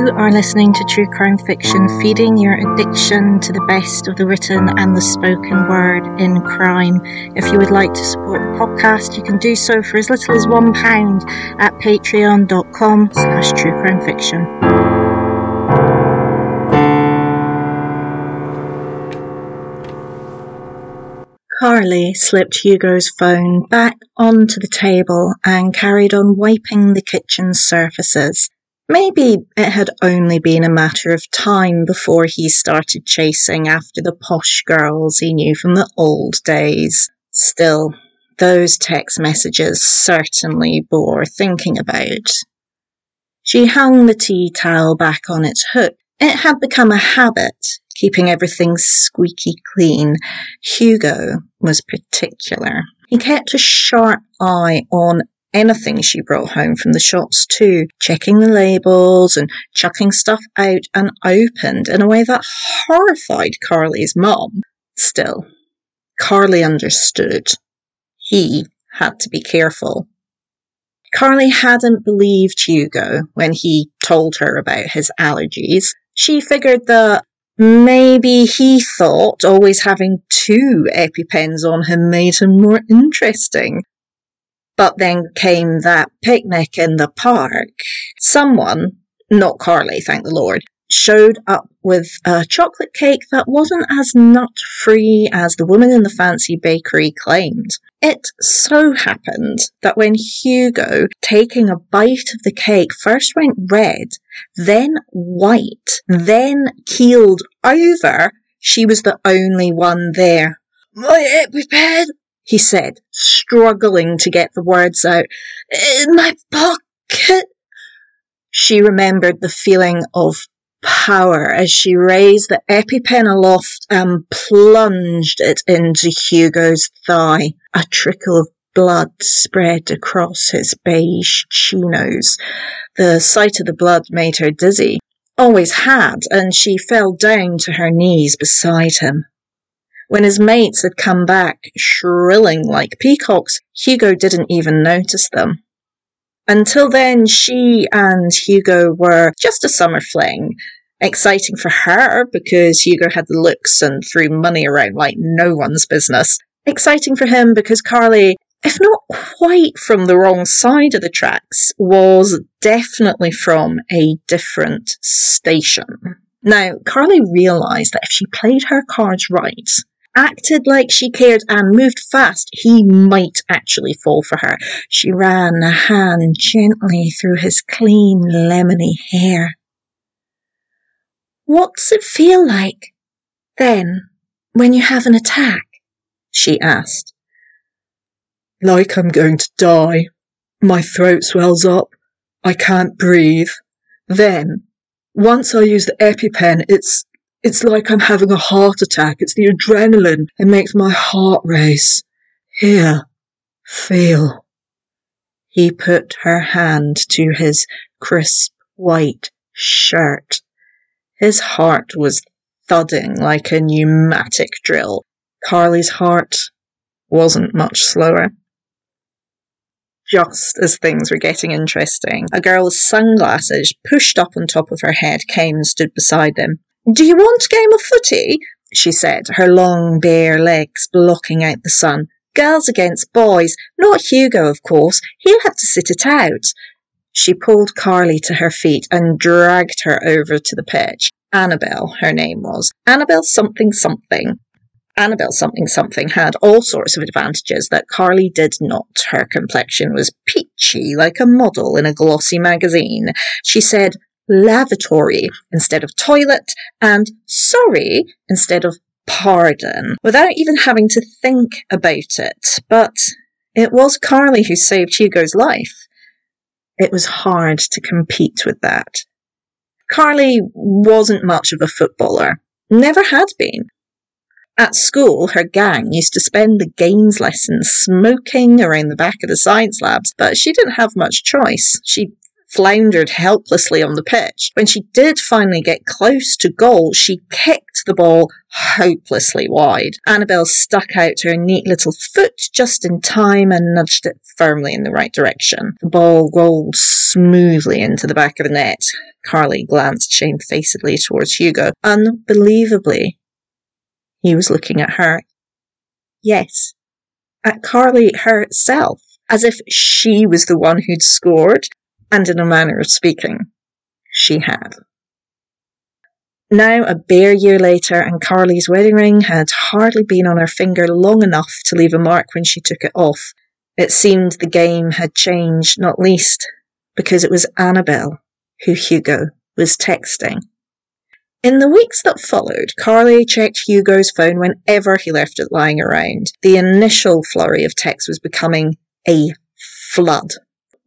You are listening to True Crime Fiction, feeding your addiction to the best of the written and the spoken word in crime. If you would like to support the podcast, you can do so for as little as one pound at patreon.com slash true crime fiction. Carly slipped Hugo's phone back onto the table and carried on wiping the kitchen surfaces. Maybe it had only been a matter of time before he started chasing after the posh girls he knew from the old days. Still, those text messages certainly bore thinking about. She hung the tea towel back on its hook. It had become a habit, keeping everything squeaky clean. Hugo was particular. He kept a sharp eye on anything she brought home from the shops too, checking the labels and chucking stuff out unopened in a way that horrified Carly's mum. Still, Carly understood. He had to be careful. Carly hadn't believed Hugo when he told her about his allergies. She figured that maybe he thought always having two EpiPens on him made him more interesting. But then came that picnic in the park. Someone, not Carly, thank the Lord, showed up with a chocolate cake that wasn't as nut free as the woman in the fancy bakery claimed. It so happened that when Hugo, taking a bite of the cake, first went red, then white, then keeled over, she was the only one there. My EpiPen, he said, struggling to get the words out. In my pocket. She remembered the feeling of power as she raised the EpiPen aloft and plunged it into Hugo's thigh. A trickle of blood spread across his beige chinos. The sight of the blood made her dizzy. Always had, and she fell down to her knees beside him. When his mates had come back, shrilling like peacocks, Hugo didn't even notice them. Until then, she and Hugo were just a summer fling. Exciting for her because Hugo had the looks and threw money around like no one's business. Exciting for him because Carly, if not quite from the wrong side of the tracks, was definitely from a different station. Now, Carly realised that if she played her cards right, acted like she cared and moved fast, he might actually fall for her. She ran a hand gently through his clean, lemony hair. What's it feel like, then, when you have an attack? she asked. Like I'm going to die. My throat swells up. I can't breathe. Then, once I use the EpiPen, it's it's like I'm having a heart attack. It's the adrenaline. It makes my heart race. Here, feel. He put her hand to his crisp white shirt. His heart was thudding like a pneumatic drill. Carly's heart wasn't much slower. Just as things were getting interesting, a girl with sunglasses pushed up on top of her head came and stood beside them. Do you want game of footy? she said, her long bare legs blocking out the sun. Girls against boys, not Hugo, of course. He'll have to sit it out. She pulled Carly to her feet and dragged her over to the pitch. Annabel, her name was. Annabel something something. Annabel something something had all sorts of advantages that Carly did not. Her complexion was peachy like a model in a glossy magazine. She said, lavatory instead of toilet, and sorry instead of pardon, without even having to think about it. But it was Carly who saved Hugo's life. It was hard to compete with that. Carly wasn't much of a footballer, never had been. At school, her gang used to spend the games lessons smoking around the back of the science labs, but she didn't have much choice. She floundered helplessly on the pitch. When she did finally get close to goal, she kicked the ball hopelessly wide. Annabelle stuck out her neat little foot just in time and nudged it firmly in the right direction. The ball rolled smoothly into the back of the net. Carly glanced shamefacedly towards Hugo. Unbelievably, he was looking at her. Yes, at Carly herself, as if she was the one who'd scored, and in a manner of speaking, she had. Now, a bare year later, and Carly's wedding ring had hardly been on her finger long enough to leave a mark when she took it off. It seemed the game had changed, not least because it was Annabelle who Hugo was texting. In the weeks that followed, Carly checked Hugo's phone whenever he left it lying around. The initial flurry of texts was becoming a flood.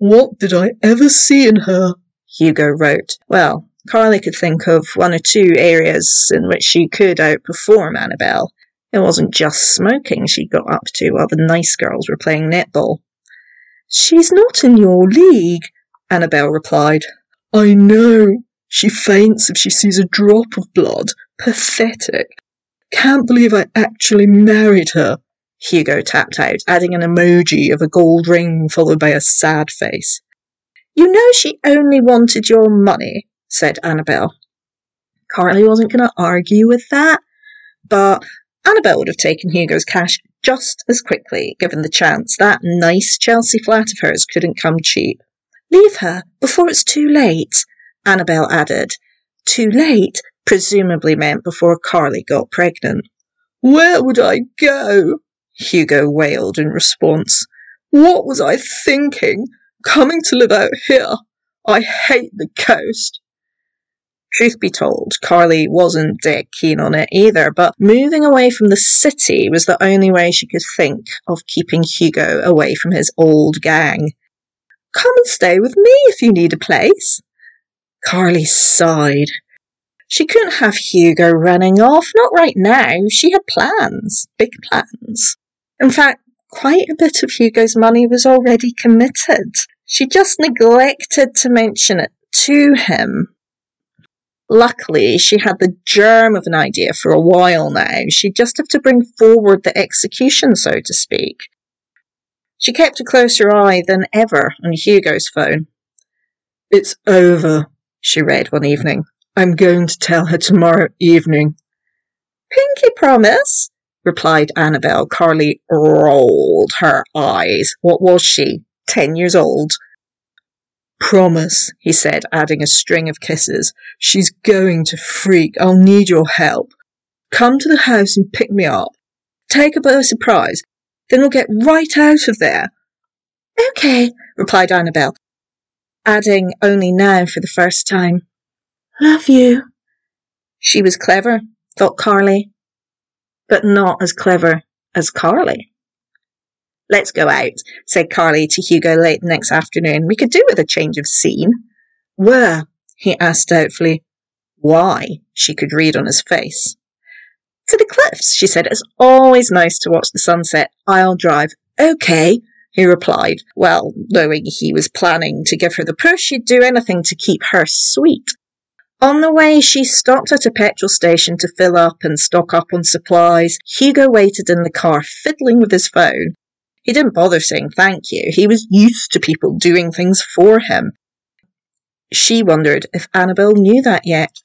What did I ever see in her? Hugo wrote. Well, Carly could think of one or two areas in which she could outperform Annabelle. It wasn't just smoking she got up to while the nice girls were playing netball. She's not in your league, Annabelle replied. I know. She faints if she sees a drop of blood. Pathetic. Can't believe I actually married her. Hugo tapped out, adding an emoji of a gold ring followed by a sad face. You know she only wanted your money, said Annabelle. Carly wasn't going to argue with that, but Annabelle would have taken Hugo's cash just as quickly, given the chance that nice Chelsea flat of hers couldn't come cheap. Leave her before it's too late, Annabelle added. Too late presumably meant before Carly got pregnant. Where would I go? Hugo wailed in response. What was I thinking? Coming to live out here? I hate the coast. Truth be told, Carly wasn't dead keen on it either, but moving away from the city was the only way she could think of keeping Hugo away from his old gang. Come and stay with me if you need a place. Carly sighed. She couldn't have Hugo running off, not right now. She had plans, big plans. In fact, quite a bit of Hugo's money was already committed. She just neglected to mention it to him. Luckily, she had the germ of an idea for a while now. She'd just have to bring forward the execution, so to speak. She kept a closer eye than ever on Hugo's phone. It's over, she read one evening. I'm going to tell her tomorrow evening. Pinky promise, replied Annabel. Carly rolled her eyes. What was she? Ten years old? Promise, he said, adding a string of kisses. She's going to freak. I'll need your help. Come to the house and pick me up. Take her by surprise. Then we'll get right out of there. Okay, replied Annabel, adding only now for the first time, Love you. She was clever, thought Carly, but not as clever as Carly. Let's go out, said Carly to Hugo late the next afternoon. We could do with a change of scene. Where? he asked doubtfully. Why? She could read on his face. To the cliffs, she said. It's always nice to watch the sunset. I'll drive. Okay, he replied, well, knowing he was planning to give her the push, he'd do anything to keep her sweet. On the way, she stopped at a petrol station to fill up and stock up on supplies. Hugo waited in the car, fiddling with his phone. He didn't bother saying thank you. He was used to people doing things for him. She wondered if Annabelle knew that yet.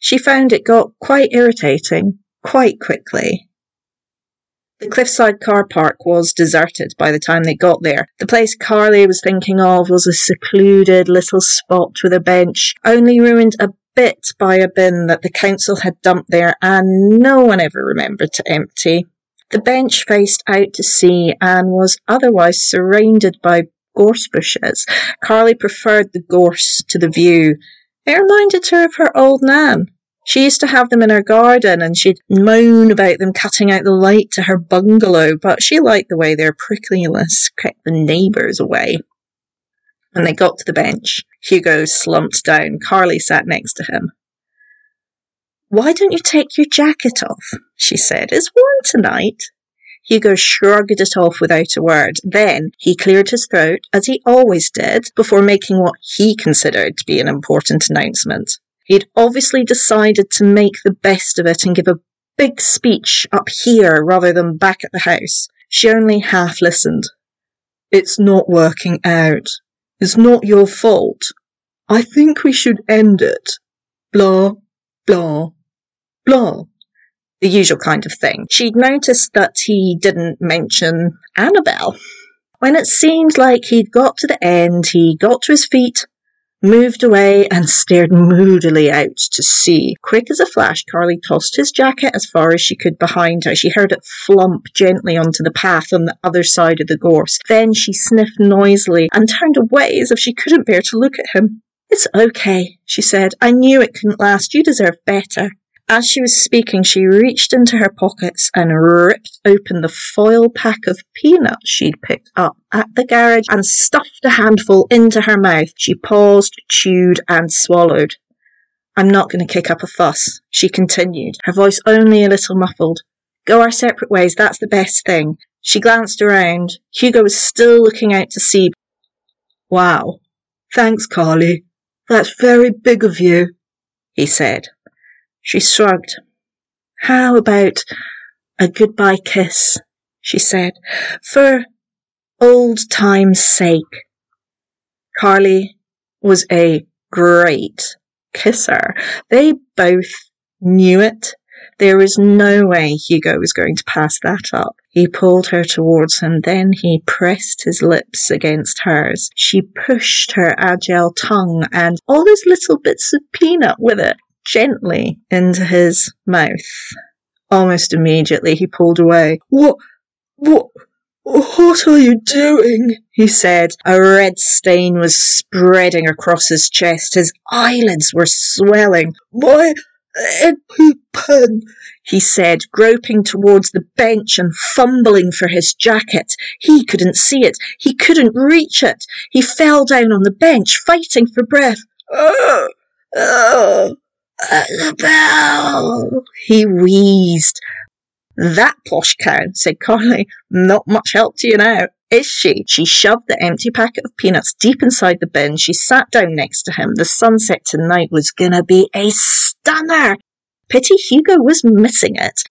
She found it got quite irritating quite quickly. The cliffside car park was deserted by the time they got there. The place Carly was thinking of was a secluded little spot with a bench, only ruined a bit by a bin that the council had dumped there and no one ever remembered to empty. The bench faced out to sea and was otherwise surrounded by gorse bushes. Carly preferred the gorse to the view. It reminded her of her old Nan. She used to have them in her garden and she'd moan about them cutting out the light to her bungalow, but she liked the way their prickliness kept the neighbours away. When they got to the bench, Hugo slumped down. Carly sat next to him. Why don't you take your jacket off? she said. It's warm tonight. Hugo shrugged it off without a word. Then he cleared his throat, as he always did, before making what he considered to be an important announcement. He'd obviously decided to make the best of it and give a big speech up here rather than back at the house. She only half listened. It's not working out. It's not your fault. I think we should end it. Blah, blah, blah. The usual kind of thing. She'd noticed that he didn't mention Annabel. When it seemed like he'd got to the end, he got to his feet, moved away and stared moodily out to sea. Quick as a flash, Carly tossed his jacket as far as she could behind her. She heard it flump gently onto the path on the other side of the gorse. Then she sniffed noisily and turned away as if she couldn't bear to look at him. It's okay, she said. I knew it couldn't last. You deserve better. As she was speaking, she reached into her pockets and ripped open the foil pack of peanuts she'd picked up at the garage and stuffed a handful into her mouth. She paused, chewed, and swallowed. I'm not going to kick up a fuss, she continued, her voice only a little muffled. Go our separate ways, that's the best thing. She glanced around. Hugo was still looking out to sea. Wow. Thanks, Carly. That's very big of you, he said. She shrugged. How about a goodbye kiss? she said, for old time's sake. Carly was a great kisser. They both knew it. There was no way Hugo was going to pass that up. He pulled her towards him, then he pressed his lips against hers. She pushed her agile tongue and all those little bits of peanut with it gently into his mouth. Almost immediately he pulled away. What? What? What are you doing? he said. A red stain was spreading across his chest. His eyelids were swelling. My EpiPen, he said, groping towards the bench and fumbling for his jacket. He couldn't see it. He couldn't reach it. He fell down on the bench, fighting for breath. Oh, oh. Annabel! He wheezed. That posh cow, said Carly. Not much help to you now, is she? She shoved the empty packet of peanuts deep inside the bin. She sat down next to him. The sunset tonight was gonna be a stunner. Pity Hugo was missing it.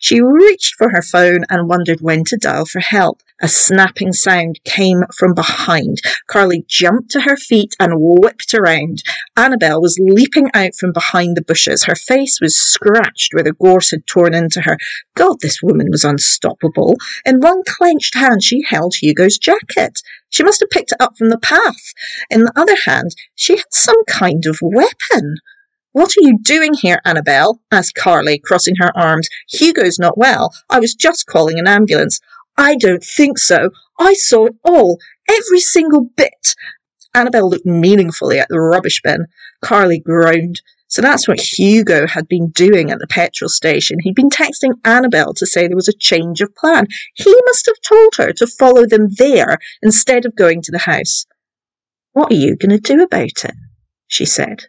She reached for her phone and wondered when to dial for help. A snapping sound came from behind. Carly jumped to her feet and whipped around. Annabel was leaping out from behind the bushes. Her face was scratched where the gorse had torn into her. God, this woman was unstoppable. In one clenched hand, she held Hugo's jacket. She must have picked it up from the path. In the other hand, she had some kind of weapon. What are you doing here, Annabel? asked Carly, crossing her arms. Hugo's not well. I was just calling an ambulance. I don't think so. I saw it all. Every single bit. Annabel looked meaningfully at the rubbish bin. Carly groaned. So that's what Hugo had been doing at the petrol station. He'd been texting Annabel to say there was a change of plan. He must have told her to follow them there instead of going to the house. What are you going to do about it? she said.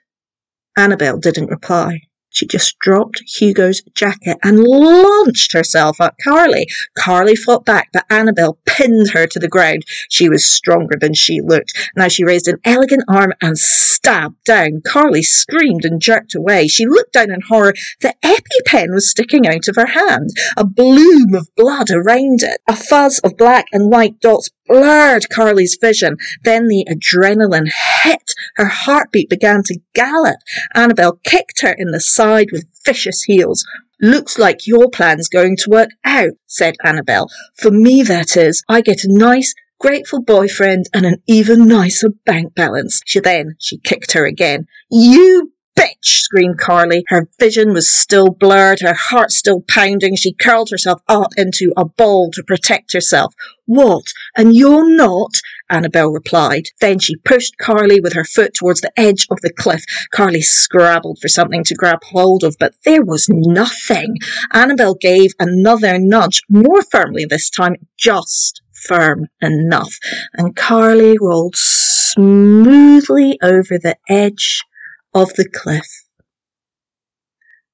Annabel didn't reply. She just dropped Hugo's jacket and launched herself at Carly. Carly fought back, but Annabel pinned her to the ground. She was stronger than she looked. Now she raised an elegant arm and stabbed down. Carly screamed and jerked away. She looked down in horror. The EpiPen was sticking out of her hand, a bloom of blood around it. A fuzz of black and white dots blurred Carly's vision. Then the adrenaline hit. Her heartbeat began to gallop. Annabel kicked her in the side with vicious heels. Looks like your plan's going to work out, said Annabel. For me, that is. I get a nice, grateful boyfriend and an even nicer bank balance. She then, she kicked her again. You bitch! screamed Carly. Her vision was still blurred, her heart still pounding. She curled herself up into a ball to protect herself. What? And you're not? Annabel replied. Then she pushed Carly with her foot towards the edge of the cliff. Carly scrabbled for something to grab hold of, but there was nothing. Annabel gave another nudge, more firmly this time, just firm enough, and Carly rolled smoothly over the edge of the cliff.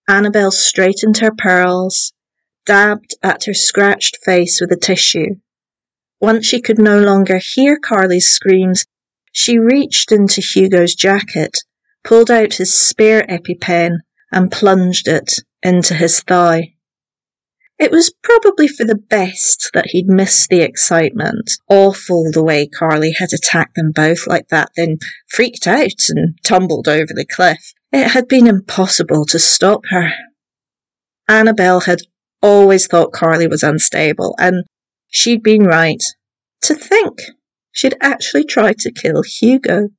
Annabel straightened her pearls, dabbed at her scratched face with a tissue. Once she could no longer hear Carly's screams, she reached into Hugo's jacket, pulled out his spare EpiPen, and plunged it into his thigh. It was probably for the best that he'd missed the excitement. Awful the way Carly had attacked them both like that, then freaked out and tumbled over the cliff. It had been impossible to stop her. Annabelle had always thought Carly was unstable, and she'd been right. To think she'd actually tried to kill Hugo.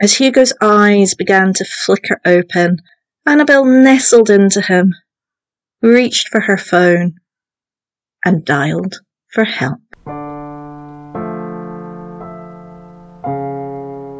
As Hugo's eyes began to flicker open, Annabelle nestled into him reached for her phone, and dialed for help.